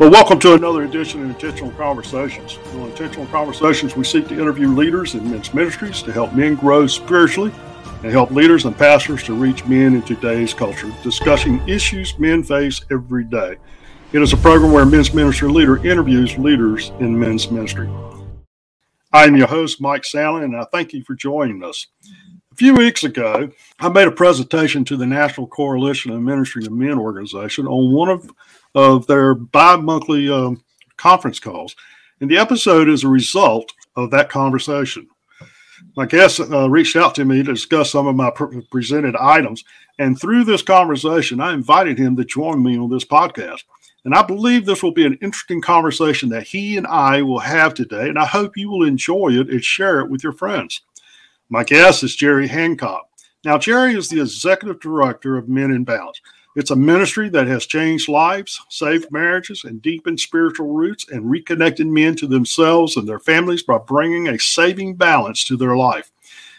Well, welcome to another edition of Intentional Conversations. On Intentional Conversations, we seek to interview leaders in men's ministries to help men grow spiritually and help leaders and pastors to reach men in today's culture, discussing issues men face every day. It is a program where a men's ministry leader interviews leaders in men's ministry. I am your host, Mike Sallin, and I thank you for joining us. A few weeks ago, I made a presentation to the National Coalition of Ministry to Men organization on one of of their bi monthly um, conference calls. And the episode is a result of that conversation. My guest uh, reached out to me to discuss some of my pre- presented items. And through this conversation, I invited him to join me on this podcast. And I believe this will be an interesting conversation that he and I will have today. And I hope you will enjoy it and share it with your friends. My guest is Jerry Hancock. Now, Jerry is the executive director of Men in Balance. It's a ministry that has changed lives, saved marriages, and deepened spiritual roots and reconnected men to themselves and their families by bringing a saving balance to their life.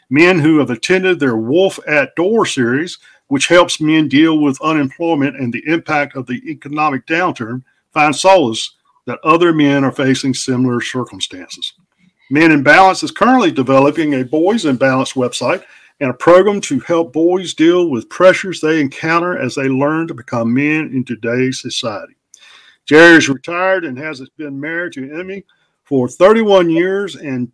Men who have attended their Wolf at Door series, which helps men deal with unemployment and the impact of the economic downturn, find solace that other men are facing similar circumstances. Men in Balance is currently developing a Boys in Balance website and a program to help boys deal with pressures they encounter as they learn to become men in today's society. Jerry is retired and has been married to Emmy for 31 years, and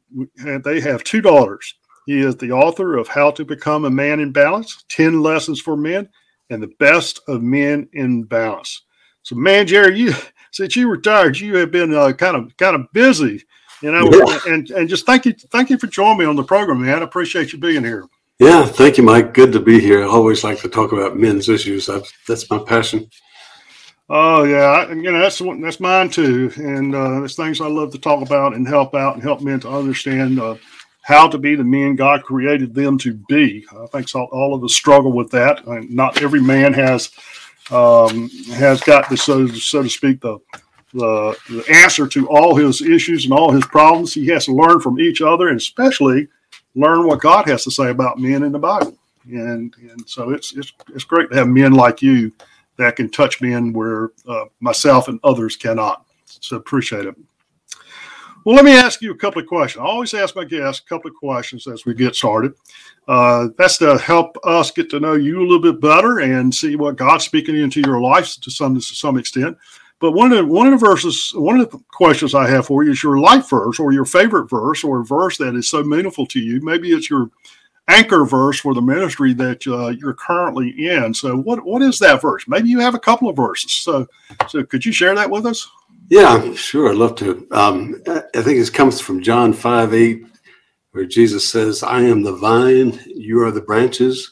they have two daughters. He is the author of How to Become a Man in Balance 10 Lessons for Men and the Best of Men in Balance. So, man, Jerry, you since you retired, you have been uh, kind of kind of busy, you know, yeah. and and just thank you thank you for joining me on the program, man. I appreciate you being here. Yeah, thank you, Mike. Good to be here. I always like to talk about men's issues. I've, that's my passion. Oh yeah, you know that's that's mine too, and uh, there's things I love to talk about and help out and help men to understand uh, how to be the men God created them to be. I think so, all of us struggle with that. not every man has um, has got the so so to speak the, the the answer to all his issues and all his problems. He has to learn from each other, and especially learn what God has to say about men in the Bible. And and so it's it's it's great to have men like you that can touch men where uh, myself and others cannot. So appreciate it. Well, let me ask you a couple of questions. I always ask my guests a couple of questions as we get started. Uh, that's to help us get to know you a little bit better and see what God's speaking into your life to some to some extent. But one of the one of the verses, one of the questions I have for you is your life verse or your favorite verse or a verse that is so meaningful to you. Maybe it's your anchor verse for the ministry that uh, you're currently in. So what what is that verse? Maybe you have a couple of verses. So so could you share that with us? Yeah, sure. I'd love to. Um, I think it comes from John 5 8, where Jesus says, I am the vine, you are the branches.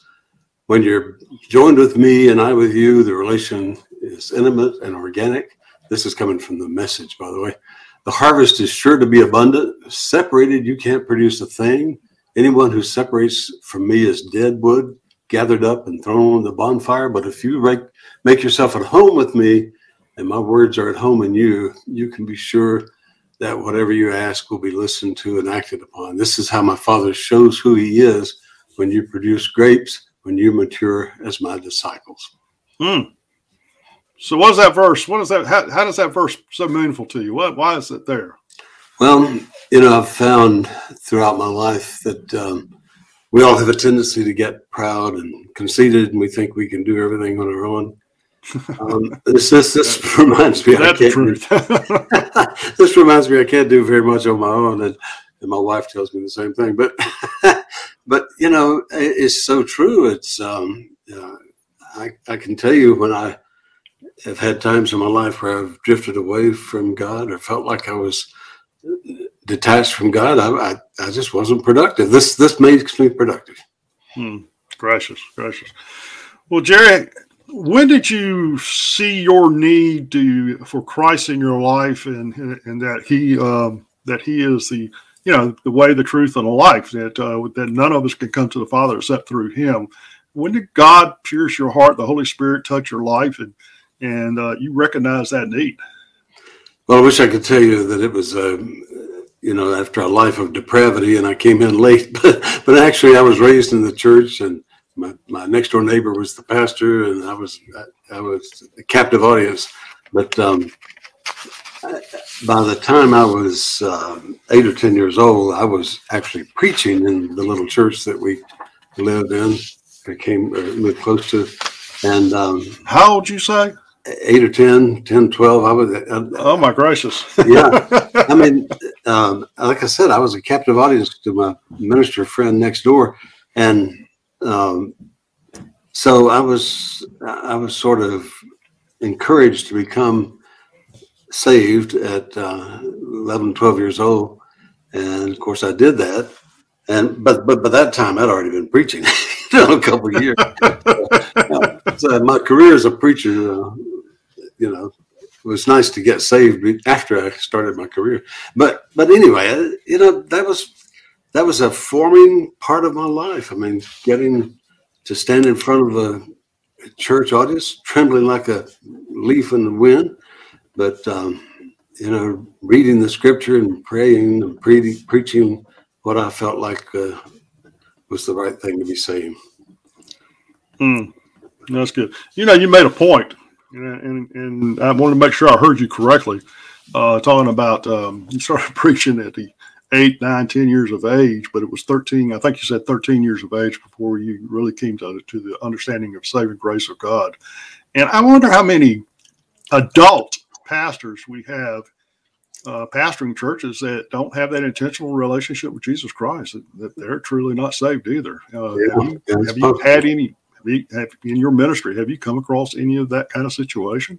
When you're joined with me and I with you, the relation is intimate and organic. This is coming from the message, by the way. The harvest is sure to be abundant. Separated, you can't produce a thing. Anyone who separates from me is dead wood, gathered up and thrown on the bonfire. But if you make, yourself at home with me, and my words are at home in you, you can be sure that whatever you ask will be listened to and acted upon. This is how my Father shows who He is when you produce grapes, when you mature as my disciples. Hmm. So, what is that verse? What is that? How, how does that verse so meaningful to you? What? Why is it there? Well, you know, I've found throughout my life that um, we all have a tendency to get proud and conceited, and we think we can do everything on our own. Um, this, this this reminds me. That's I truth. this reminds me I can't do very much on my own, and, and my wife tells me the same thing. But but you know, it's so true. It's um, uh, I I can tell you when I have had times in my life where I've drifted away from God or felt like I was detached from God. I, I, I just wasn't productive. This this makes me productive. Hmm. Gracious, gracious. Well, Jerry, when did you see your need to for Christ in your life, and and that He um, that He is the you know the way, the truth, and the life that uh, that none of us can come to the Father except through Him. When did God pierce your heart? The Holy Spirit touch your life, and and uh, you recognize that need. Well, I wish I could tell you that it was, uh, you know, after a life of depravity, and I came in late, but but actually, I was raised in the church, and my, my next door neighbor was the pastor, and I was I, I was a captive audience. But um, by the time I was um, eight or 10 years old, I was actually preaching in the little church that we lived in, became uh, lived close to. And um, how old you say? Eight or 10, 10, 12. I was. Uh, oh, my gracious. yeah. I mean, um, like I said, I was a captive audience to my minister friend next door. And um, so I was, I was sort of encouraged to become saved at uh, 11, 12 years old. And of course, I did that. And but but by that time, I'd already been preaching you know, a couple of years. so my career as a preacher, uh, you know, it was nice to get saved after I started my career. But but anyway, uh, you know, that was that was a forming part of my life. I mean, getting to stand in front of a church audience, trembling like a leaf in the wind, but um, you know, reading the scripture and praying and pre- preaching what I felt like uh, was the right thing to be saying. Mm, that's good. You know, you made a point, and, and I wanted to make sure I heard you correctly. Uh, talking about um, you started preaching at the eight, nine, ten years of age, but it was thirteen. I think you said thirteen years of age before you really came to to the understanding of saving grace of God. And I wonder how many adult pastors we have uh, pastoring churches that don't have that intentional relationship with Jesus Christ, that, that they're truly not saved either. Uh, yeah, have you, have you had any, have you, have, in your ministry, have you come across any of that kind of situation?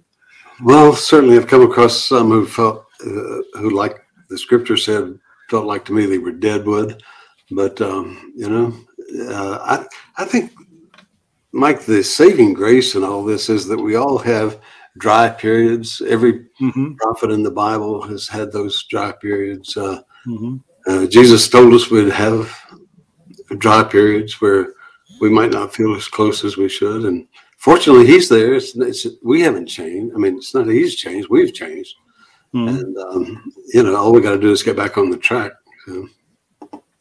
Well, certainly I've come across some who felt, uh, who like the scripture said, felt like to me they were deadwood. But, um, you know, uh, I, I think, Mike, the saving grace in all this is that we all have – dry periods. Every mm-hmm. prophet in the Bible has had those dry periods. Uh, mm-hmm. uh, Jesus told us we'd have dry periods where we might not feel as close as we should. And fortunately, He's there. It's, it's, we haven't changed. I mean, it's not He's changed. We've changed. Mm-hmm. And um, you know, all we got to do is get back on the track. So.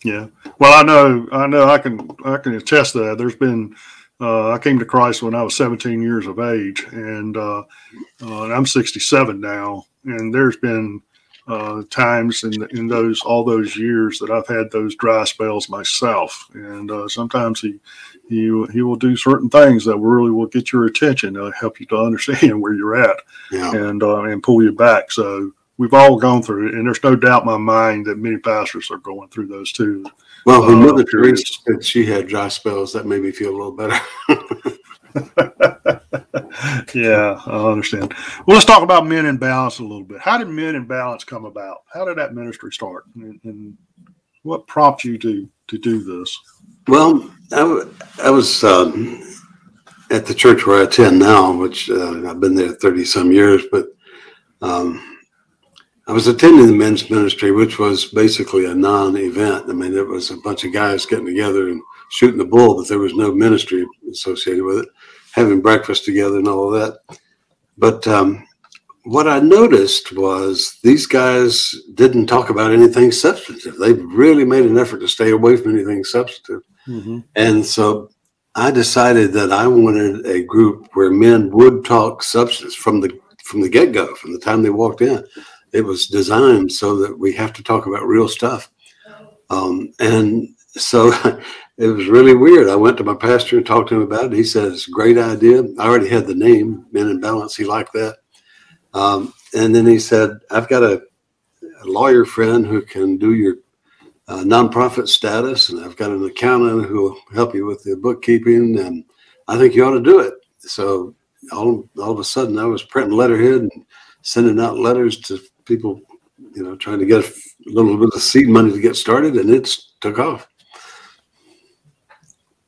Yeah. Well, I know. I know. I can. I can attest that. There's been uh, I came to Christ when I was 17 years of age, and, uh, uh, and I'm 67 now. And there's been uh, times in in those all those years that I've had those dry spells myself. And uh, sometimes he he he will do certain things that really will get your attention, to help you to understand where you're at, yeah. and uh, and pull you back. So we've all gone through it, and there's no doubt in my mind that many pastors are going through those too. Well, when Mother Teresa said she had dry spells, that made me feel a little better. yeah, I understand. Well, let's talk about Men in Balance a little bit. How did Men in Balance come about? How did that ministry start, and, and what prompted you to to do this? Well, I, w- I was um, at the church where I attend now, which uh, I've been there thirty some years, but um, I was attending the men's ministry, which was basically a non-event. I mean, it was a bunch of guys getting together and shooting the bull, but there was no ministry associated with it. Having breakfast together and all of that. But um, what I noticed was these guys didn't talk about anything substantive. They really made an effort to stay away from anything substantive. Mm-hmm. And so I decided that I wanted a group where men would talk substance from the from the get go, from the time they walked in it was designed so that we have to talk about real stuff. Um, and so it was really weird. I went to my pastor and talked to him about it. He said, it's a great idea. I already had the name, Men in Balance. He liked that. Um, and then he said, I've got a, a lawyer friend who can do your uh, nonprofit status, and I've got an accountant who will help you with the bookkeeping, and I think you ought to do it. So all, all of a sudden, I was printing letterhead and sending out letters to people, you know, trying to get a little bit of seed money to get started, and it's took off.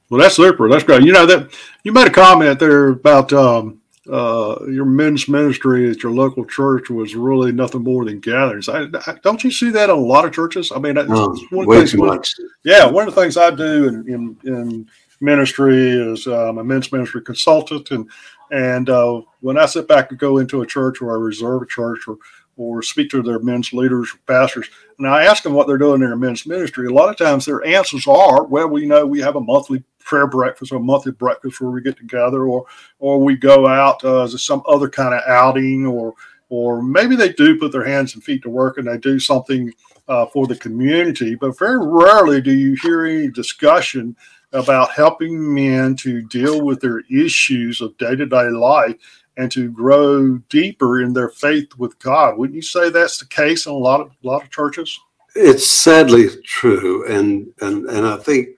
Well, that's super. That's great. You know that you made a comment there about um, uh, your men's ministry at your local church was really nothing more than gatherings. I, I, don't you see that in a lot of churches? I mean, that's oh, one way too one, much. Yeah, one of the things I do in in, in ministry is um, a men's ministry consultant, and and uh, when I sit back and go into a church or I reserve a church or or speak to their men's leaders, or pastors, and I ask them what they're doing in their men's ministry. A lot of times their answers are, well, we know we have a monthly prayer breakfast or monthly breakfast where we get together, or or we go out uh, as some other kind of outing, or or maybe they do put their hands and feet to work and they do something uh, for the community, but very rarely do you hear any discussion about helping men to deal with their issues of day to day life and to grow deeper in their faith with God. Wouldn't you say that's the case in a lot of a lot of churches? It's sadly true, and and and I think,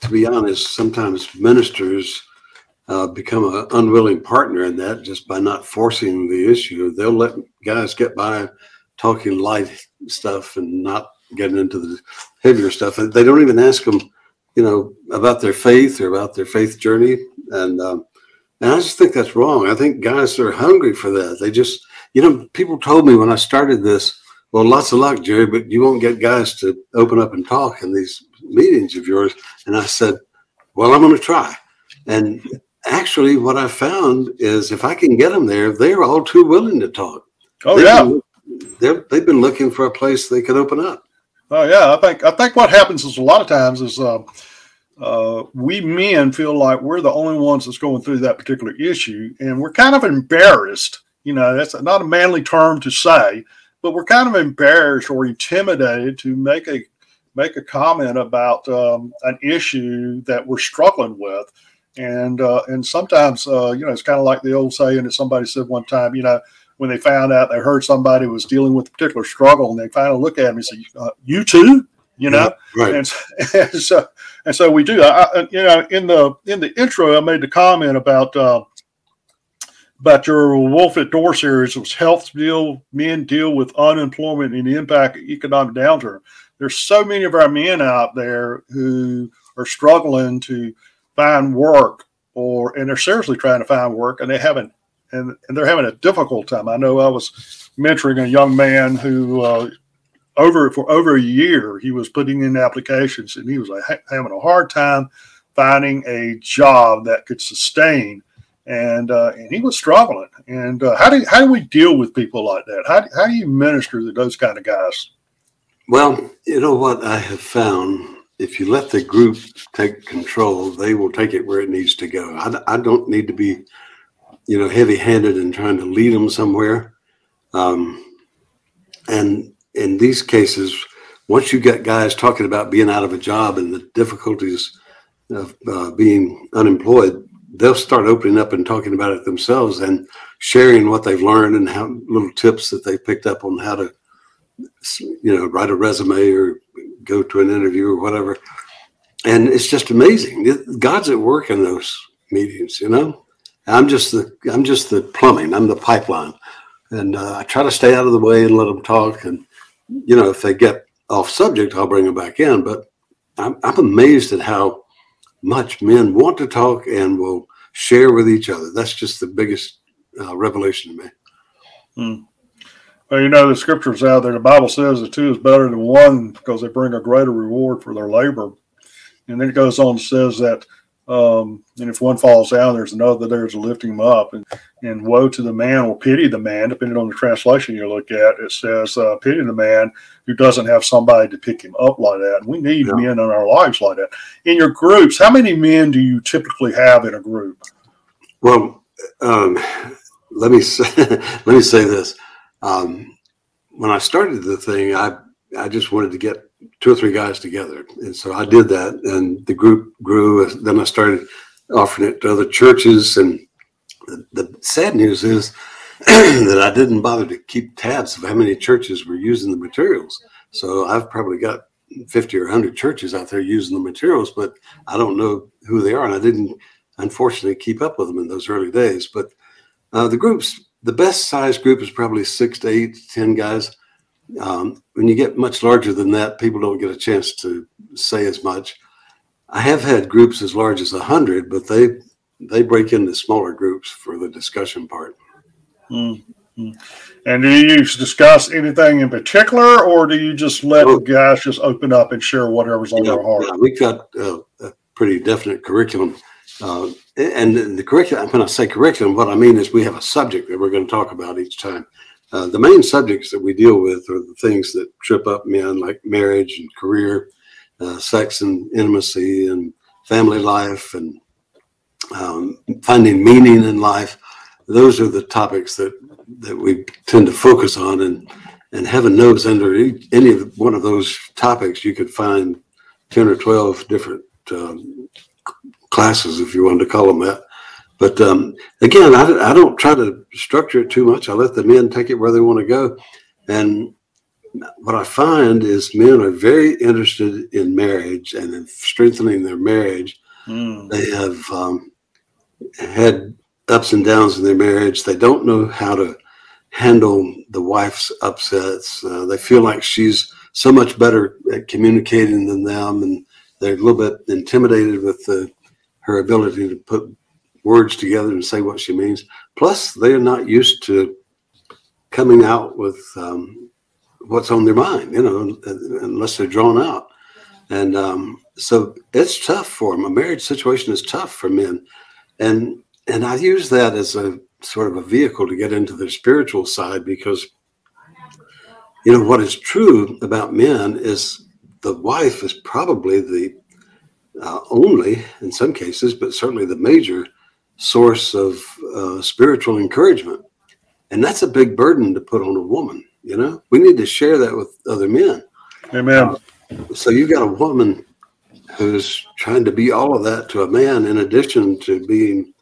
to be honest, sometimes ministers uh, become an unwilling partner in that just by not forcing the issue. They'll let guys get by talking light stuff and not getting into the heavier stuff. They don't even ask them, you know, about their faith or about their faith journey. And um, and I just think that's wrong. I think guys are hungry for that. They just, you know, people told me when I started this, well, lots of luck, Jerry, but you won't get guys to open up and talk in these meetings of yours. And I said, well, I'm going to try. And actually, what I found is if I can get them there, they're all too willing to talk. Oh they've yeah, been, they've been looking for a place they could open up. Oh yeah, I think I think what happens is a lot of times is uh, uh, we men feel like we're the only ones that's going through that particular issue, and we're kind of embarrassed. You know, that's not a manly term to say, but we're kind of embarrassed or intimidated to make a make a comment about um, an issue that we're struggling with. And uh, and sometimes uh, you know it's kind of like the old saying that somebody said one time. You know, when they found out they heard somebody was dealing with a particular struggle, and they finally look at me and say, uh, "You too," you know. Yeah, right. And, and, so and so we do. I, you know, in the in the intro, I made the comment about about your Wolf at Door series. Was health deal men deal with unemployment and the impact of economic downturn. There's so many of our men out there who are struggling to find work or and they're seriously trying to find work and they haven't and, and they're having a difficult time. I know I was mentoring a young man who uh, over for over a year he was putting in applications and he was like, having a hard time finding a job that could sustain and uh, and he was struggling. And uh, how do how do we deal with people like that? How how do you minister to those kind of guys? Well you know what i have found? If you let the group take control they will take it where it needs to go. I, I don't need to be you know heavy handed and trying to lead them somewhere. Um, and in these cases, once you get guys talking about being out of a job and the difficulties of uh, being unemployed, they'll start opening up and talking about it themselves and sharing what they've learned and how little tips that they picked up on how to, you know, write a resume or go to an interview or whatever. And it's just amazing. God's at work in those meetings, you know. I'm just the I'm just the plumbing. I'm the pipeline, and uh, I try to stay out of the way and let them talk and you know, if they get off subject, I'll bring them back in. But I'm, I'm amazed at how much men want to talk and will share with each other. That's just the biggest uh, revelation to me. Hmm. Well, you know, the scriptures out there, the Bible says the two is better than one because they bring a greater reward for their labor. And then it goes on and says that um, and if one falls down, there's another there to lift him up. And, and woe to the man or pity the man, depending on the translation you look at. It says, uh, pity the man who doesn't have somebody to pick him up like that. And we need yeah. men in our lives like that. In your groups, how many men do you typically have in a group? Well, um, let me say, let me say this. Um, when I started the thing, I I just wanted to get two or three guys together. And so I did that, and the group grew. Then I started offering it to other churches. And the, the sad news is that I didn't bother to keep tabs of how many churches were using the materials. So I've probably got 50 or 100 churches out there using the materials, but I don't know who they are. And I didn't, unfortunately, keep up with them in those early days. But uh, the groups, the best size group is probably six to eight, ten guys. Um, when you get much larger than that, people don't get a chance to say as much. I have had groups as large as a hundred, but they they break into smaller groups for the discussion part. Mm-hmm. And do you discuss anything in particular, or do you just let well, the guys just open up and share whatever's on their heart? We've got uh, a pretty definite curriculum. Uh, and the curriculum, when I say curriculum, what I mean is we have a subject that we're going to talk about each time. Uh, the main subjects that we deal with are the things that trip up men, like marriage and career, uh, sex and intimacy, and family life, and um, finding meaning in life. Those are the topics that that we tend to focus on, and and heaven knows under any one of those topics you could find ten or twelve different um, classes, if you wanted to call them that. But um, again, I, I don't try to structure it too much. I let the men take it where they want to go, and what I find is men are very interested in marriage and in strengthening their marriage. Mm. They have um, had ups and downs in their marriage. They don't know how to handle the wife's upsets. Uh, they feel like she's so much better at communicating than them, and they're a little bit intimidated with the, her ability to put words together and say what she means. Plus, they're not used to coming out with um, what's on their mind, you know, unless they're drawn out. And um, so it's tough for them. A marriage situation is tough for men. And and I use that as a sort of a vehicle to get into the spiritual side because you know what is true about men is the wife is probably the uh, only in some cases but certainly the major source of uh, spiritual encouragement and that's a big burden to put on a woman you know, we need to share that with other men. Amen. So you've got a woman who's trying to be all of that to a man, in addition to being,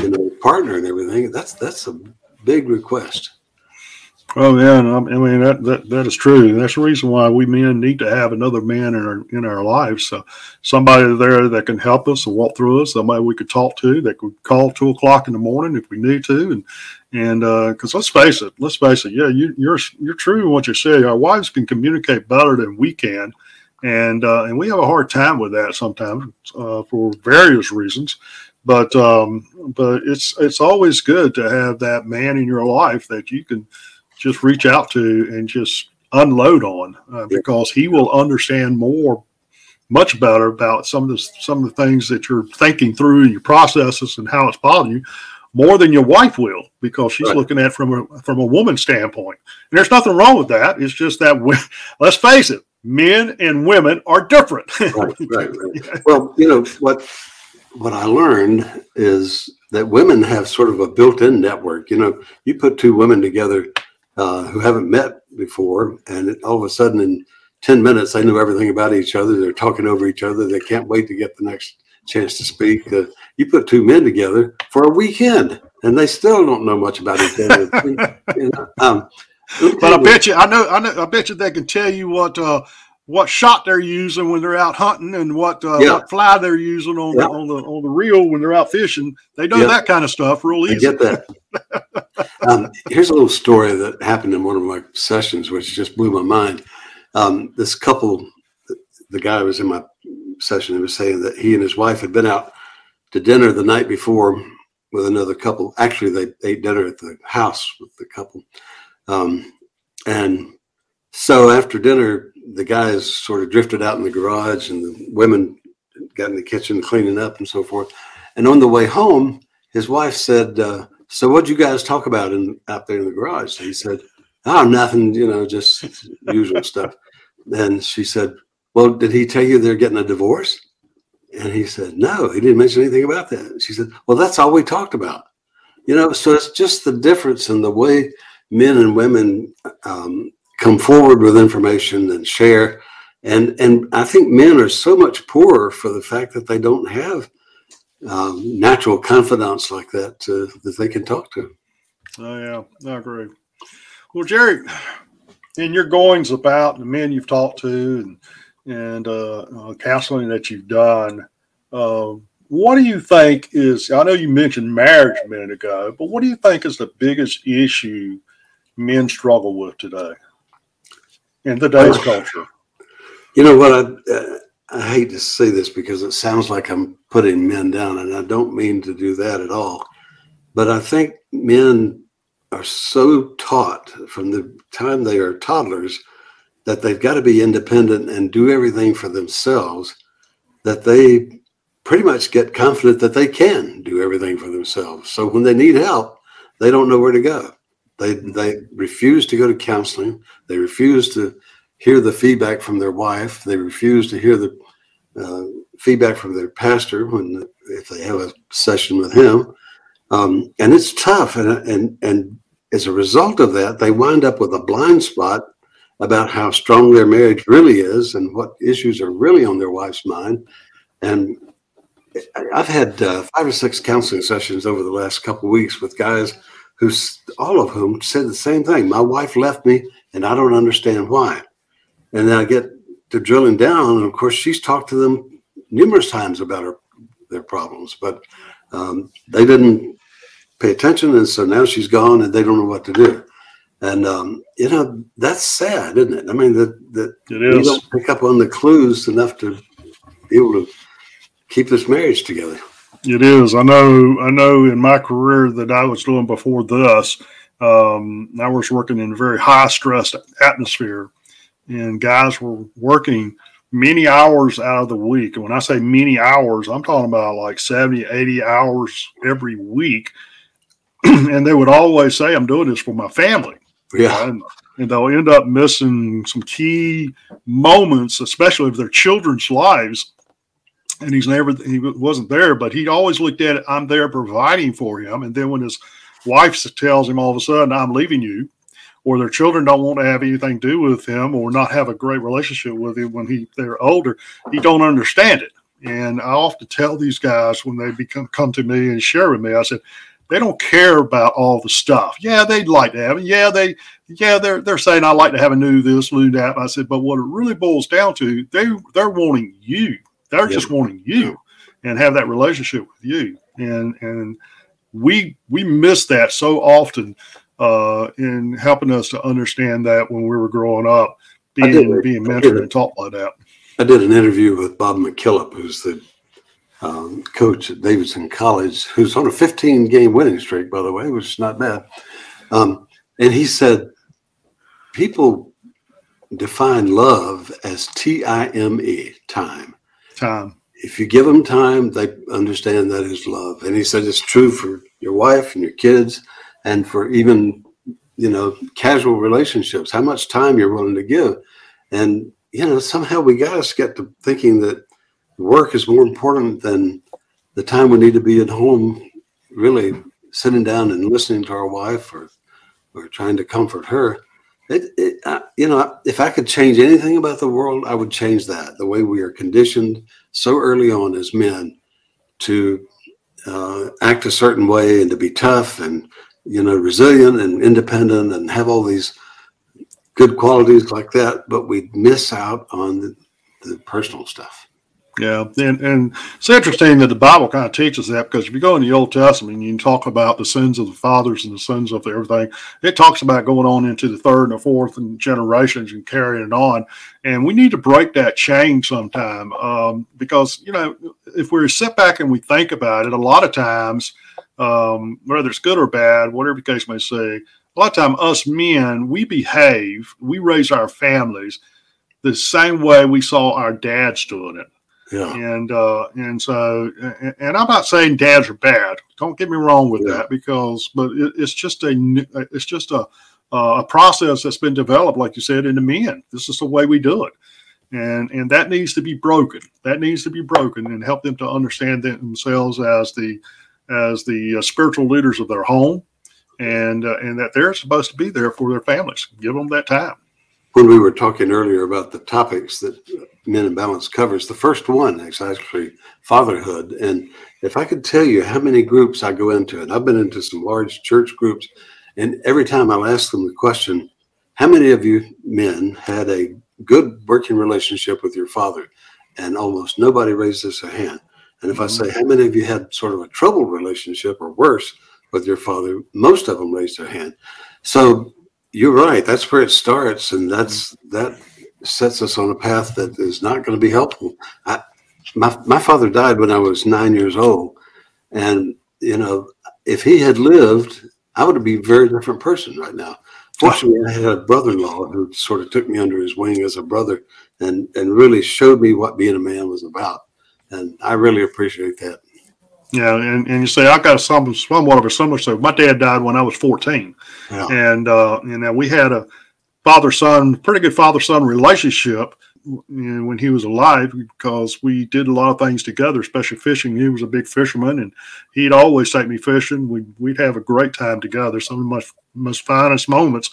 you know, partner and everything. That's that's a big request. Oh yeah, I mean that, that that is true. That's the reason why we men need to have another man in our in our lives. So somebody there that can help us and walk through us, somebody we could talk to, that could call two o'clock in the morning if we need to, and and because uh, let's face it, let's face it, yeah, you, you're you're true in what you say. Our wives can communicate better than we can, and uh, and we have a hard time with that sometimes uh, for various reasons. But um, but it's it's always good to have that man in your life that you can just reach out to and just unload on uh, because he will understand more much better about some of the some of the things that you're thinking through your processes and how it's bothering you more than your wife will because she's right. looking at it from a from a woman's standpoint. And there's nothing wrong with that. It's just that we, let's face it men and women are different. Right, right, right. well you know what what i learned is that women have sort of a built-in network. You know you put two women together uh, who haven't met before, and all of a sudden in 10 minutes they know everything about each other. They're talking over each other. They can't wait to get the next chance to speak. Uh, you put two men together for a weekend, and they still don't know much about each other. you know, um, but I bet you, I know, I know, I bet you they can tell you what uh, what shot they're using when they're out hunting and what uh, yeah. what fly they're using on yeah. the on the on the reel when they're out fishing. They know yeah. that kind of stuff real easy. I get that. um, here's a little story that happened in one of my sessions, which just blew my mind. Um, this couple, the guy was in my session, he was saying that he and his wife had been out to dinner the night before with another couple. Actually, they ate dinner at the house with the couple, um, and so after dinner the guys sort of drifted out in the garage and the women got in the kitchen cleaning up and so forth. And on the way home, his wife said, uh, so what'd you guys talk about in out there in the garage? he said, oh, nothing, you know, just usual stuff. And she said, well, did he tell you they're getting a divorce? And he said, no, he didn't mention anything about that. She said, well, that's all we talked about. You know, so it's just the difference in the way men and women um, come forward with information and share. And and I think men are so much poorer for the fact that they don't have um, natural confidants like that that they can talk to. Oh yeah, I agree. Well, Jerry, in your goings about the men you've talked to and and uh, uh, counseling that you've done, uh, what do you think is? I know you mentioned marriage a minute ago, but what do you think is the biggest issue men struggle with today? In today's culture. You know what? I, uh, I hate to say this because it sounds like I'm putting men down, and I don't mean to do that at all. But I think men are so taught from the time they are toddlers that they've got to be independent and do everything for themselves that they pretty much get confident that they can do everything for themselves. So when they need help, they don't know where to go. They they refuse to go to counseling. They refuse to hear the feedback from their wife. They refuse to hear the uh, feedback from their pastor when if they have a session with him. Um, and it's tough. And and and as a result of that, they wind up with a blind spot about how strong their marriage really is and what issues are really on their wife's mind. And I've had uh, five or six counseling sessions over the last couple of weeks with guys who, all of whom said the same thing. My wife left me, and I don't understand why. And then I get to drilling down, and of course, she's talked to them numerous times about her their problems, but um, they didn't pay attention, and so now she's gone, and they don't know what to do. And um, you know that's sad, isn't it? I mean, that that we don't pick up on the clues enough to be able to keep this marriage together. It is. I know. I know. In my career that I was doing before this, um, I was working in a very high stress atmosphere, and guys were working many hours out of the week. And when I say many hours, I'm talking about like 70, 80 hours every week. and they would always say, I'm doing this for my family. Yeah. And, and they'll end up missing some key moments, especially of their children's lives. And he's never, he wasn't there, but he always looked at it, I'm there providing for him. And then when his wife tells him all of a sudden, I'm leaving you, or their children don't want to have anything to do with him or not have a great relationship with him when he they're older, he don't understand it. And I often tell these guys when they become come to me and share with me, I said, they don't care about all the stuff. Yeah, they'd like to have it. Yeah, they yeah, they're they're saying I like to have a new this, new that. I said, but what it really boils down to, they they're wanting you. They're just wanting you and have that relationship with you. And and we we miss that so often uh, in helping us to understand that when we were growing up, being being mentored and taught by that. I did an interview with Bob McKillop, who's the um, coach at Davidson College, who's on a 15 game winning streak, by the way, which is not bad. Um, and he said, people define love as T I M E, time. Time. If you give them time, they understand that is love. And he said it's true for your wife and your kids and for even you know casual relationships how much time you're willing to give and you know somehow we got to get to thinking that work is more important than the time we need to be at home really sitting down and listening to our wife or or trying to comfort her it, it uh, you know if i could change anything about the world i would change that the way we are conditioned so early on as men to uh, act a certain way and to be tough and you know, resilient and independent and have all these good qualities like that, but we miss out on the, the personal stuff. Yeah, and, and it's interesting that the Bible kind of teaches that because if you go in the Old Testament and you talk about the sins of the fathers and the sins of everything, it talks about going on into the third and the fourth and generations and carrying it on. And we need to break that chain sometime um, because, you know, if we sit back and we think about it, a lot of times – um, whether it's good or bad, whatever the case may say, a lot of time us men, we behave, we raise our families the same way we saw our dads doing it. Yeah. And uh, and so and I'm not saying dads are bad. Don't get me wrong with yeah. that because but it, it's just a it's just a a process that's been developed, like you said, in the men. This is the way we do it, and and that needs to be broken. That needs to be broken and help them to understand themselves as the as the uh, spiritual leaders of their home, and uh, and that they're supposed to be there for their families. Give them that time. When we were talking earlier about the topics that Men in Balance covers, the first one is actually fatherhood. And if I could tell you how many groups I go into, and I've been into some large church groups, and every time I'll ask them the question, how many of you men had a good working relationship with your father? And almost nobody raises their hand. And if I mm-hmm. say, how many of you had sort of a troubled relationship or worse with your father? Most of them raised their hand. So you're right. That's where it starts. And that's, mm-hmm. that sets us on a path that is not going to be helpful. I, my, my father died when I was nine years old. And, you know, if he had lived, I would be a very different person right now. Fortunately, I had a brother-in-law who sort of took me under his wing as a brother and, and really showed me what being a man was about and I really appreciate that. Yeah, and, and you say I got some somewhat of a similar So My dad died when I was fourteen, yeah. and uh, you know we had a father son, pretty good father son relationship. you know, when he was alive because we did a lot of things together, especially fishing. He was a big fisherman, and he'd always take me fishing. We'd, we'd have a great time together. Some of my most finest moments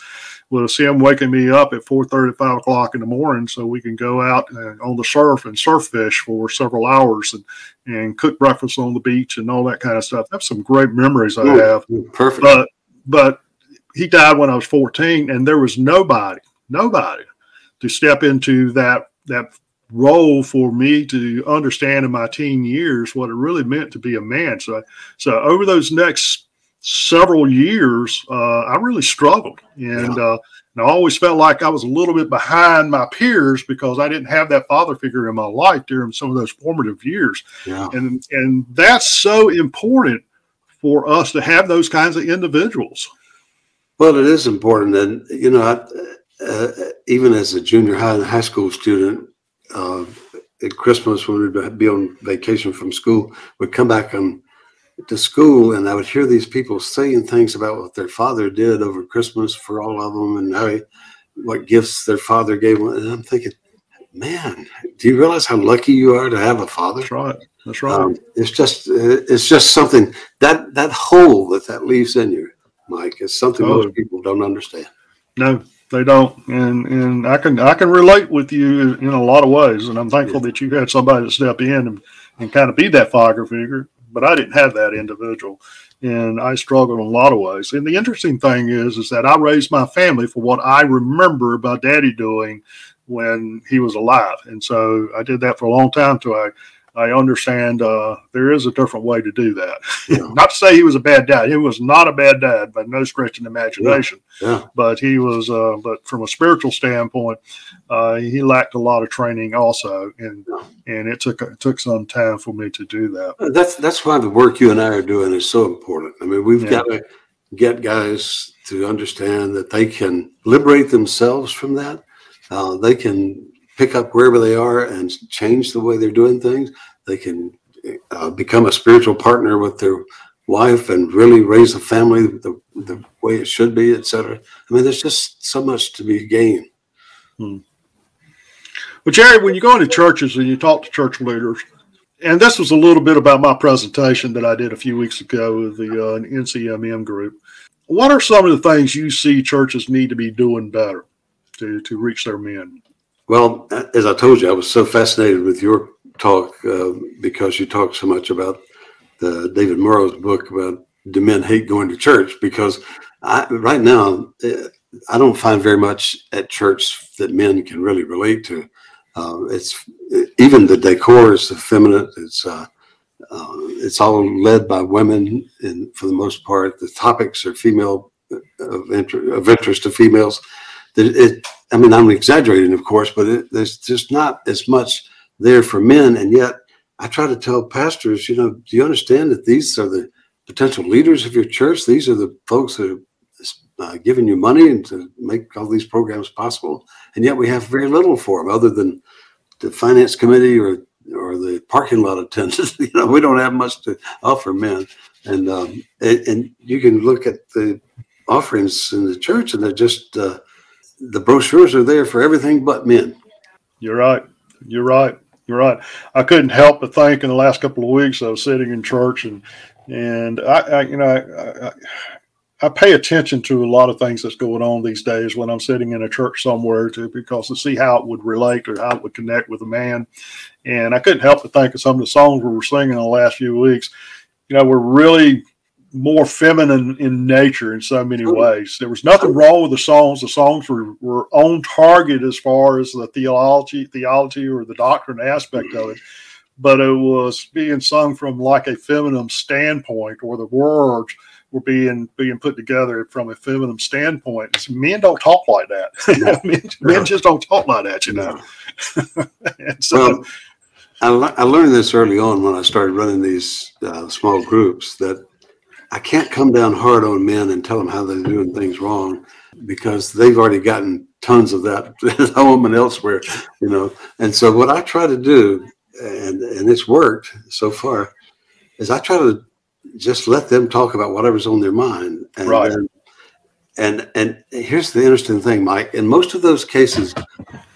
was him waking me up at 4.30, 5 o'clock in the morning so we can go out uh, on the surf and surf fish for several hours and, and cook breakfast on the beach and all that kind of stuff. That's some great memories I have. Perfect. But, but he died when I was 14, and there was nobody, nobody to step into that that role for me to understand in my teen years what it really meant to be a man. So, so over those next several years, uh, I really struggled, and, yeah. uh, and I always felt like I was a little bit behind my peers because I didn't have that father figure in my life during some of those formative years. Yeah. And and that's so important for us to have those kinds of individuals. Well, it is important, and you know, I, uh, even as a junior high and high school student, uh, at Christmas when we'd be on vacation from school, we'd come back on to school, and I would hear these people saying things about what their father did over Christmas for all of them, and how he, what gifts their father gave them. And I'm thinking, man, do you realize how lucky you are to have a father? That's right. That's right. Um, it's just it's just something that that hole that that leaves in you Mike. It's something oh. most people don't understand. No, they don't, and and I can I can relate with you in a lot of ways, and I'm thankful yeah. that you had somebody to step in and, and kind of be that father figure. But I didn't have that individual, and I struggled in a lot of ways. And the interesting thing is, is that I raised my family for what I remember about Daddy doing when he was alive, and so I did that for a long time till I I understand uh, there is a different way to do that. Yeah. not to say he was a bad dad. He was not a bad dad by no stretch of imagination. Yeah. yeah. But he was, uh, but from a spiritual standpoint, uh, he lacked a lot of training also, and and it took it took some time for me to do that. That's that's why the work you and I are doing is so important. I mean, we've got to get guys to understand that they can liberate themselves from that. Uh, they can pick up wherever they are and change the way they're doing things. They can uh, become a spiritual partner with their wife and really raise a family the, the way it should be, etc. I mean, there's just so much to be gained. Hmm. Well, Jerry, when you go into churches and you talk to church leaders, and this was a little bit about my presentation that I did a few weeks ago with the uh, NCMM group. What are some of the things you see churches need to be doing better to, to reach their men? Well, as I told you, I was so fascinated with your talk uh, because you talked so much about the David Murrow's book about do men hate going to church? Because I, right now, uh, I don't find very much at church that men can really relate to. Uh, it's even the decor is effeminate. It's uh, uh, it's all led by women, and for the most part, the topics are female uh, of, inter- of interest to females. It, it, I mean, I'm exaggerating, of course, but it, there's just not as much there for men. And yet, I try to tell pastors, you know, do you understand that these are the potential leaders of your church? These are the folks that are uh, giving you money and to make all these programs possible. And yet, we have very little for them, other than the finance committee or or the parking lot attendants. you know, we don't have much to offer men. And um, and, and you can look at the offerings in the church, and they're just uh, the brochures are there for everything but men. You're right. You're right. You're right. I couldn't help but think in the last couple of weeks I was sitting in church and and I, I you know I, I, I, pay attention to a lot of things that's going on these days when I'm sitting in a church somewhere to because to see how it would relate or how it would connect with a man. And I couldn't help but think of some of the songs we were singing in the last few weeks. You know, we're really more feminine in nature in so many ways. There was nothing wrong with the songs. The songs were, were on target as far as the theology, theology or the doctrine aspect of it. But it was being sung from like a feminine standpoint, or the words were being being put together from a feminine standpoint. So men don't talk like that. men, men, just don't talk like that, you know. so, well, I, I, learned this early on when I started running these uh, small groups that I can't come down hard on men and tell them how they're doing things wrong because they've already gotten tons of that at home and elsewhere, you know. And so what I try to do, and and it's worked so far, is I try to just let them talk about whatever's on their mind, and right. then, and and here's the interesting thing, Mike. In most of those cases,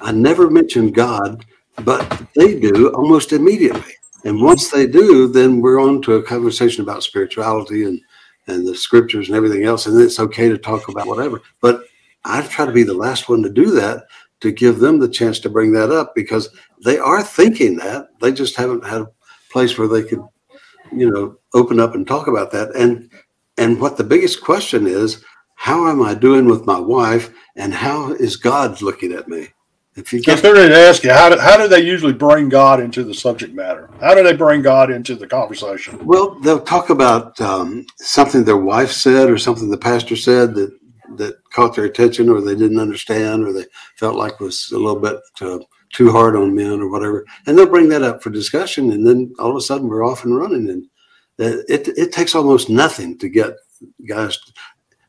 I never mention God, but they do almost immediately. And once they do, then we're on to a conversation about spirituality and and the scriptures and everything else. And it's okay to talk about whatever. But I try to be the last one to do that to give them the chance to bring that up because they are thinking that. They just haven't had a place where they could, you know, open up and talk about that. And and what the biggest question is, how am I doing with my wife and how is God looking at me? If you get, they're to ask you, how do, how do they usually bring God into the subject matter? How do they bring God into the conversation? Well, they'll talk about um, something their wife said or something the pastor said that that caught their attention or they didn't understand or they felt like was a little bit uh, too hard on men or whatever. And they'll bring that up for discussion. And then all of a sudden we're off and running. And it, it takes almost nothing to get guys.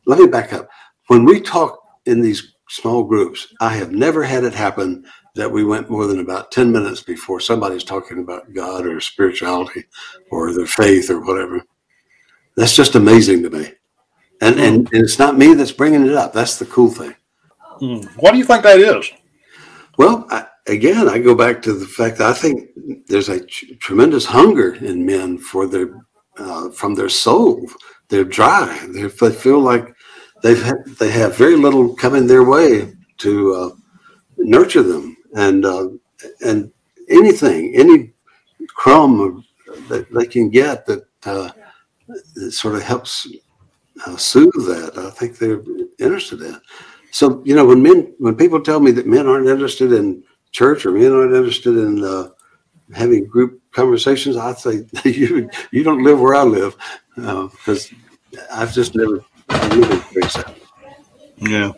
Let me back up. When we talk in these small groups. I have never had it happen that we went more than about 10 minutes before somebody's talking about God or spirituality or their faith or whatever. That's just amazing to me. And, and, and it's not me that's bringing it up. That's the cool thing. Hmm. What do you think that is? Well, I, again, I go back to the fact that I think there's a tremendous hunger in men for their, uh, from their soul. They're dry. They're, they feel like they've had, they have very little coming their way to uh, nurture them, and uh, and anything, any crumb that they can get that, uh, that sort of helps uh, soothe that. I think they're interested in. So you know, when men, when people tell me that men aren't interested in church or men aren't interested in uh, having group conversations, I say you you don't live where I live because uh, I've just never yeah,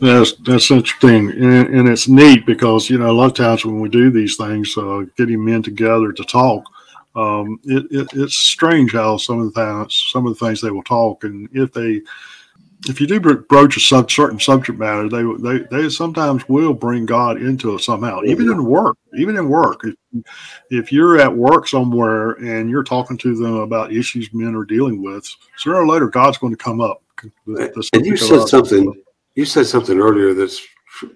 that's that's interesting, and, and, it's neat because you know a lot of times when we do these things, uh, getting men together to talk, um, it, it, it's strange how some of the times, some of the things they will talk, and if they if you do broach a sub, certain subject matter, they, they they sometimes will bring God into it somehow, even in work. Even in work, if, if you're at work somewhere and you're talking to them about issues men are dealing with, sooner or later God's going to come up. The, the and you said something. You said something earlier that's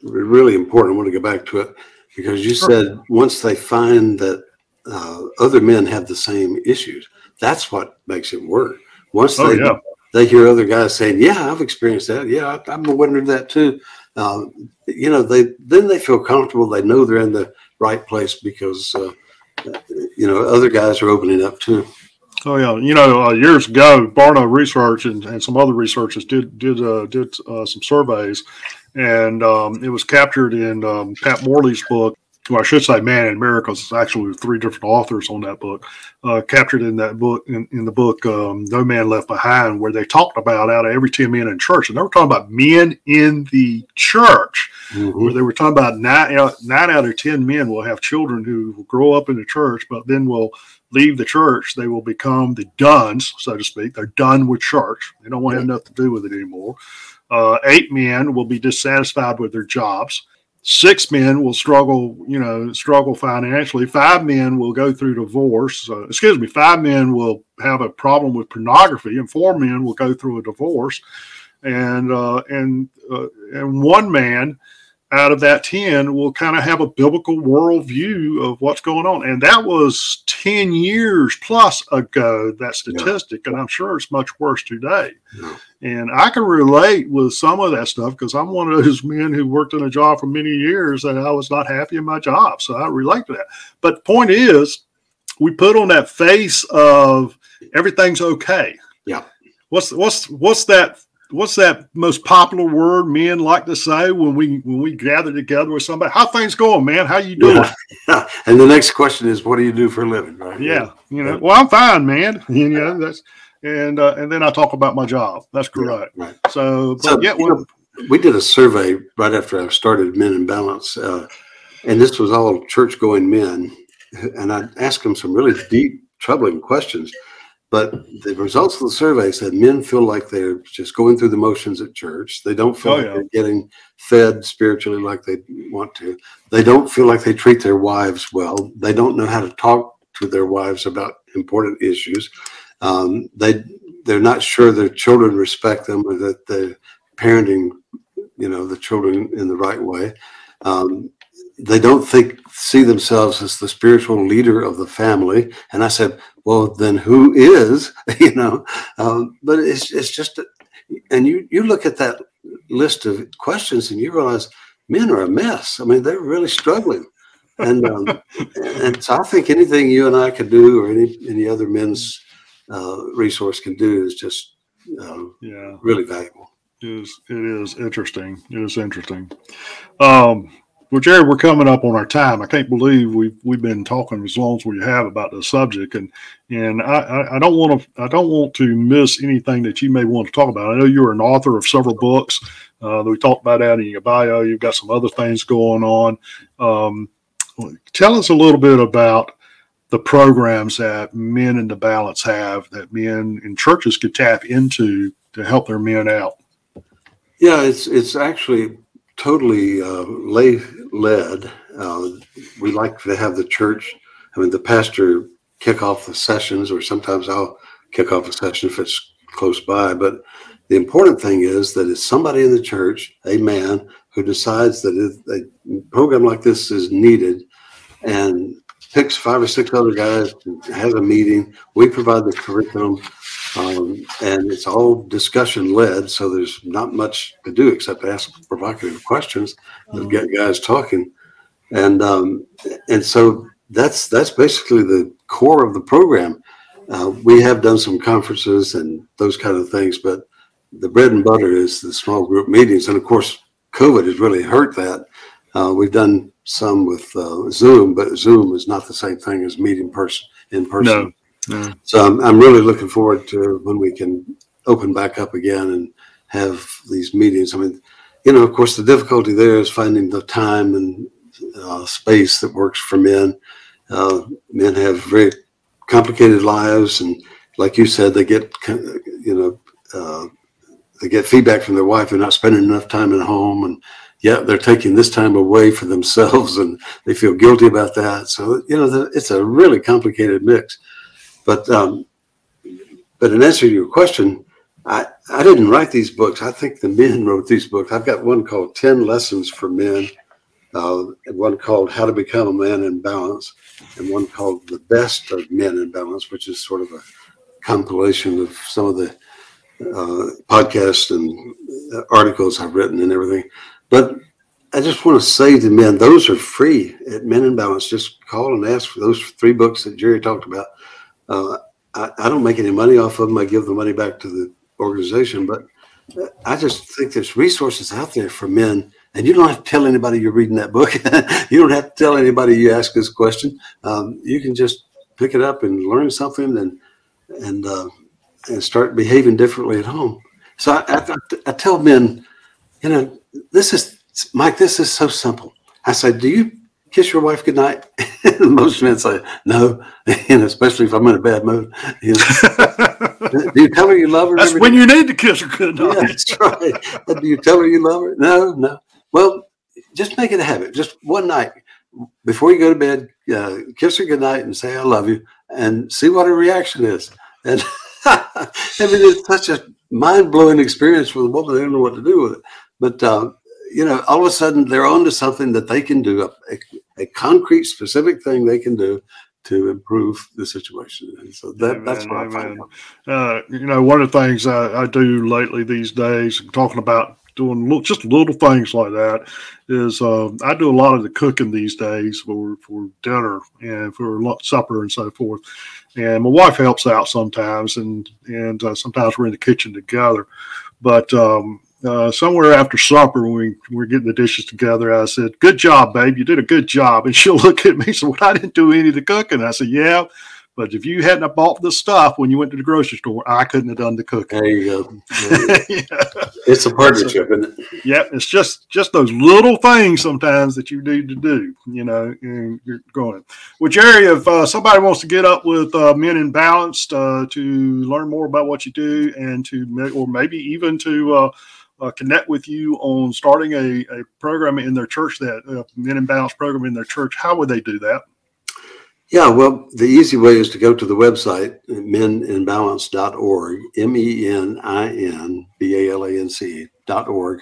really important. I want to go back to it because you sure. said once they find that uh, other men have the same issues, that's what makes it work. Once oh, they yeah they hear other guys saying, "Yeah, I've experienced that. Yeah, I, am wondering that too." Uh, you know, they then they feel comfortable. They know they're in the right place because uh, you know other guys are opening up too. Oh yeah, you know, uh, years ago, Barna Research and, and some other researchers did did uh, did uh, some surveys, and um, it was captured in um, Pat Morley's book well, I should say Man in the Mirror's. It's actually three different authors on that book, uh, captured in that book, in, in the book um, No Man Left Behind, where they talked about out of every 10 men in church, and they were talking about men in the church, mm-hmm. where they were talking about nine, out, nine out of 10 men will have children who will grow up in the church, but then will leave the church. They will become the duns, so to speak. They're done with church. They don't want to have nothing to do with it anymore. Uh, eight men will be dissatisfied with their jobs six men will struggle, you know, struggle financially. Five men will go through divorce. Uh, excuse me, five men will have a problem with pornography, and four men will go through a divorce. And uh, and uh, and one man out of that 10 will kind of have a biblical worldview of what's going on. And that was 10 years plus ago, that statistic. Yeah. And I'm sure it's much worse today. Yeah. And I can relate with some of that stuff because I'm one of those men who worked in a job for many years and I was not happy in my job. So I relate to that. But the point is, we put on that face of everything's okay. Yeah. What's what's what's that what's that most popular word men like to say when we when we gather together with somebody? How things going, man? How you doing? Yeah. and the next question is, what do you do for a living? Right? Yeah, you know, well, I'm fine, man. You know, that's and uh, and then I talk about my job. That's correct. Yeah, right. So, but so, yeah, well, know, we did a survey right after I started Men in Balance, uh, and this was all church going men, and I asked them some really deep, troubling questions but the results of the survey said men feel like they're just going through the motions at church. They don't feel oh, like yeah. they're getting fed spiritually like they want to. They don't feel like they treat their wives well. They don't know how to talk to their wives about important issues. Um, they they're not sure their children respect them or that they're parenting, you know, the children in the right way. Um, they don't think see themselves as the spiritual leader of the family. And I said, well, then who is? you know, um, but it's it's just, and you you look at that list of questions and you realize men are a mess. I mean, they're really struggling. And um, and so I think anything you and I could do, or any any other men's uh, resource can do, is just uh, yeah really valuable. It is it is interesting. It is interesting. Um, well, Jerry, we're coming up on our time. I can't believe we've we've been talking as long as we have about the subject, and and I, I don't want to I don't want to miss anything that you may want to talk about. I know you're an author of several books uh, that we talked about out in your bio. You've got some other things going on. Um, tell us a little bit about the programs that men in the balance have that men in churches could tap into to help their men out. Yeah, it's it's actually totally uh, lay led. Uh, we like to have the church. I mean, the pastor kick off the sessions, or sometimes I'll kick off a session if it's close by. But the important thing is that it's somebody in the church, a man, who decides that a program like this is needed and picks five or six other guys has a meeting. We provide the curriculum, um, and it's all discussion led. So there's not much to do except ask provocative questions and get guys talking. And um, and so that's that's basically the core of the program. Uh, we have done some conferences and those kind of things, but the bread and butter is the small group meetings. And of course, COVID has really hurt that. Uh, we've done some with uh, Zoom, but Zoom is not the same thing as meeting person in person. No, no. So I'm, I'm really looking forward to when we can open back up again and have these meetings. I mean, you know, of course, the difficulty there is finding the time and uh, space that works for men. Uh, men have very complicated lives, and like you said, they get you know uh, they get feedback from their wife they're not spending enough time at home, and yeah, they're taking this time away for themselves and they feel guilty about that. So, you know, the, it's a really complicated mix. But, um, but in answer to your question, I, I didn't write these books. I think the men wrote these books. I've got one called 10 Lessons for Men, uh, one called How to Become a Man in Balance, and one called The Best of Men in Balance, which is sort of a compilation of some of the uh, podcasts and articles I've written and everything. But I just want to say to men, those are free at Men in Balance. Just call and ask for those three books that Jerry talked about. Uh, I, I, don't make any money off of them. I give the money back to the organization, but I just think there's resources out there for men. And you don't have to tell anybody you're reading that book. you don't have to tell anybody you ask this question. Um, you can just pick it up and learn something and and uh, and start behaving differently at home. So I, I, I tell men, you know, this is Mike. This is so simple. I said, "Do you kiss your wife goodnight?" Most men say no, and especially if I'm in a bad mood. You know? do you tell her you love her? That's when day? you need to kiss her goodnight. Yeah, that's right. do you tell her you love her? No, no. Well, just make it a habit. Just one night before you go to bed, uh, kiss her goodnight and say "I love you," and see what her reaction is. And I mean, it's such a mind blowing experience for the woman. They don't know what to do with it. But uh, you know, all of a sudden they're onto something that they can do, a, concrete, specific thing they can do to improve the situation. And so that, amen, that's what amen. I find. Uh, you know, one of the things I, I, do lately these days, talking about doing little, just little things like that, is uh, I do a lot of the cooking these days for for dinner and for supper and so forth. And my wife helps out sometimes, and and uh, sometimes we're in the kitchen together. But um, uh, somewhere after supper when we were getting the dishes together, I said, "Good job, babe. You did a good job." And she'll look at me and say, "Well, I didn't do any of the cooking." I said, "Yeah." But if you hadn't bought the stuff when you went to the grocery store, I couldn't have done the cooking. There you go. yeah. It's a partnership, isn't it? Yeah, it's just just those little things sometimes that you need to do. You know, and you're going. Well, Jerry, if uh, somebody wants to get up with uh, Men in Balanced uh, to learn more about what you do, and to or maybe even to uh, connect with you on starting a, a program in their church, that uh, Men in Balance program in their church, how would they do that? Yeah, well, the easy way is to go to the website, meninbalance.org, M E N I N B A B-A-L-A-N-C dot org.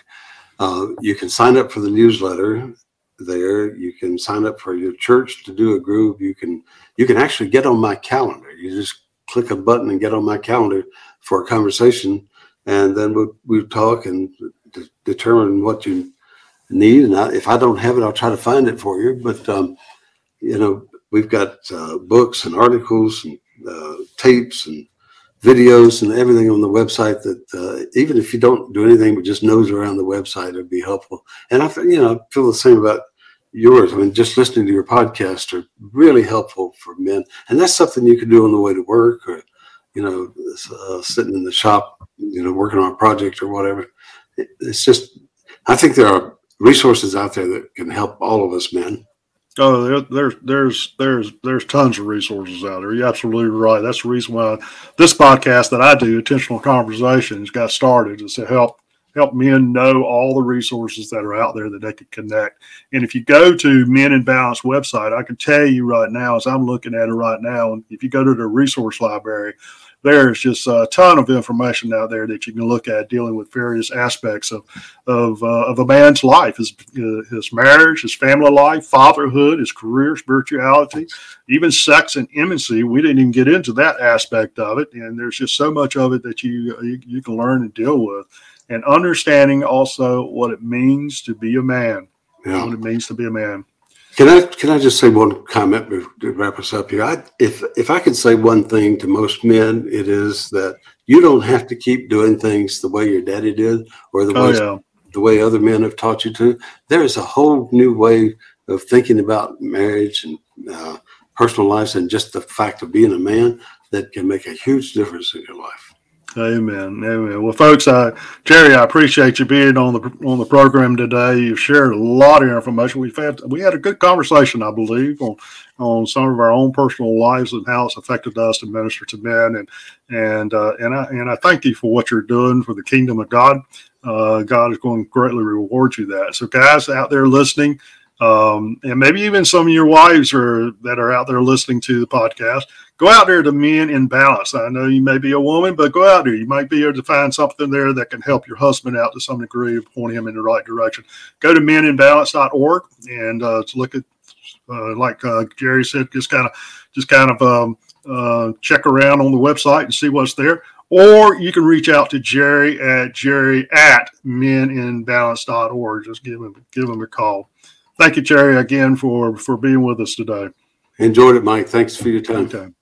Uh, you can sign up for the newsletter there. You can sign up for your church to do a group. You can you can actually get on my calendar. You just click a button and get on my calendar for a conversation, and then we we talk and de- determine what you need. And I, if I don't have it, I'll try to find it for you. But um, you know, we've got uh, books and articles and uh, tapes and videos and everything on the website that uh, even if you don't do anything but just nose around the website it'd be helpful and i you know I feel the same about yours i mean just listening to your podcast are really helpful for men and that's something you can do on the way to work or you know uh, sitting in the shop you know working on a project or whatever it, it's just i think there are resources out there that can help all of us men Oh, there, there's there's there's there's tons of resources out there. You're absolutely right. That's the reason why this podcast that I do, Intentional Conversations, got started is to help help men know all the resources that are out there that they can connect. And if you go to Men in Balance website, I can tell you right now, as I'm looking at it right now, if you go to the resource library, there's just a ton of information out there that you can look at dealing with various aspects of of, uh, of a man's life, his uh, his marriage, his family life, fatherhood, his career, spirituality, even sex and intimacy. We didn't even get into that aspect of it, and there's just so much of it that you you, you can learn and deal with, and understanding also what it means to be a man, yeah. what it means to be a man. Can I can I just say one comment to wrap us up here? I, if if I could say one thing to most men, it is that you don't have to keep doing things the way your daddy did or the oh, way yeah. the way other men have taught you to. There is a whole new way of thinking about marriage and uh, personal lives, and just the fact of being a man that can make a huge difference in your life. Amen. Amen. Well, folks, Jerry, I appreciate you being on the on the program today. You've shared a lot of information. We've had we had a good conversation, I believe, on on some of our own personal lives and how it's affected us to minister to men. And and uh, and I and I thank you for what you're doing for the kingdom of God. Uh, God is going to greatly reward you that. So, guys out there listening, um, and maybe even some of your wives are that are out there listening to the podcast go out there to Men in Balance. I know you may be a woman, but go out there. You might be able to find something there that can help your husband out to some degree, point him in the right direction. Go to meninbalance.org and uh, to look at, uh, like uh, Jerry said, just kind of, just kind of um, uh, check around on the website and see what's there. Or you can reach out to Jerry at Jerry at meninbalance.org. Just give him give him a call. Thank you, Jerry, again for for being with us today. Enjoyed it, Mike. Thanks for your time.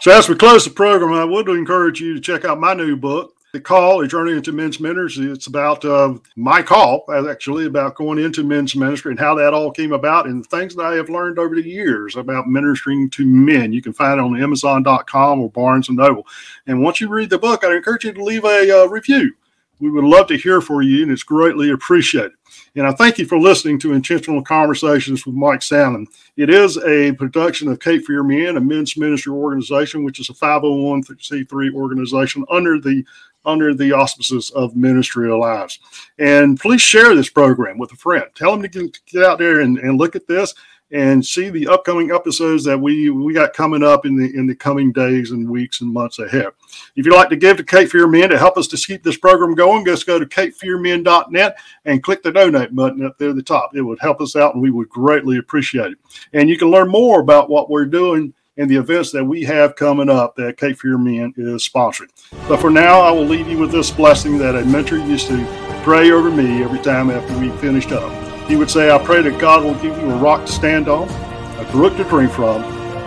So, as we close the program, I would encourage you to check out my new book, The Call, A Journey into Men's Ministry. It's about uh, my call, actually, about going into men's ministry and how that all came about and things that I have learned over the years about ministering to men. You can find it on Amazon.com or Barnes & Noble. And once you read the book, I encourage you to leave a uh, review. We would love to hear from you, and it's greatly appreciated. And I thank you for listening to Intentional Conversations with Mike Sandlin. It is a production of Cape Fear Men, a men's ministry organization, which is a 501c3 organization under the under the auspices of Ministry Alliance. And please share this program with a friend. Tell them to get, get out there and, and look at this and see the upcoming episodes that we we got coming up in the in the coming days and weeks and months ahead. If you'd like to give to Cape Fear Men to help us to keep this program going, just go to capefearmen.net and click the donate button up there at the top. It would help us out and we would greatly appreciate it. And you can learn more about what we're doing and the events that we have coming up that Cape Fear Men is sponsoring. But for now, I will leave you with this blessing that a mentor used to pray over me every time after we finished up. He would say, I pray that God will give you a rock to stand on, a brook to drink from,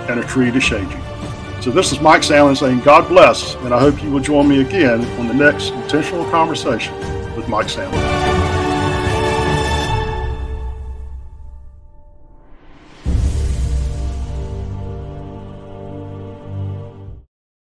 and a tree to shade you. So this is Mike Sandlin saying, God bless, and I hope you will join me again on the next intentional conversation with Mike Sandlin.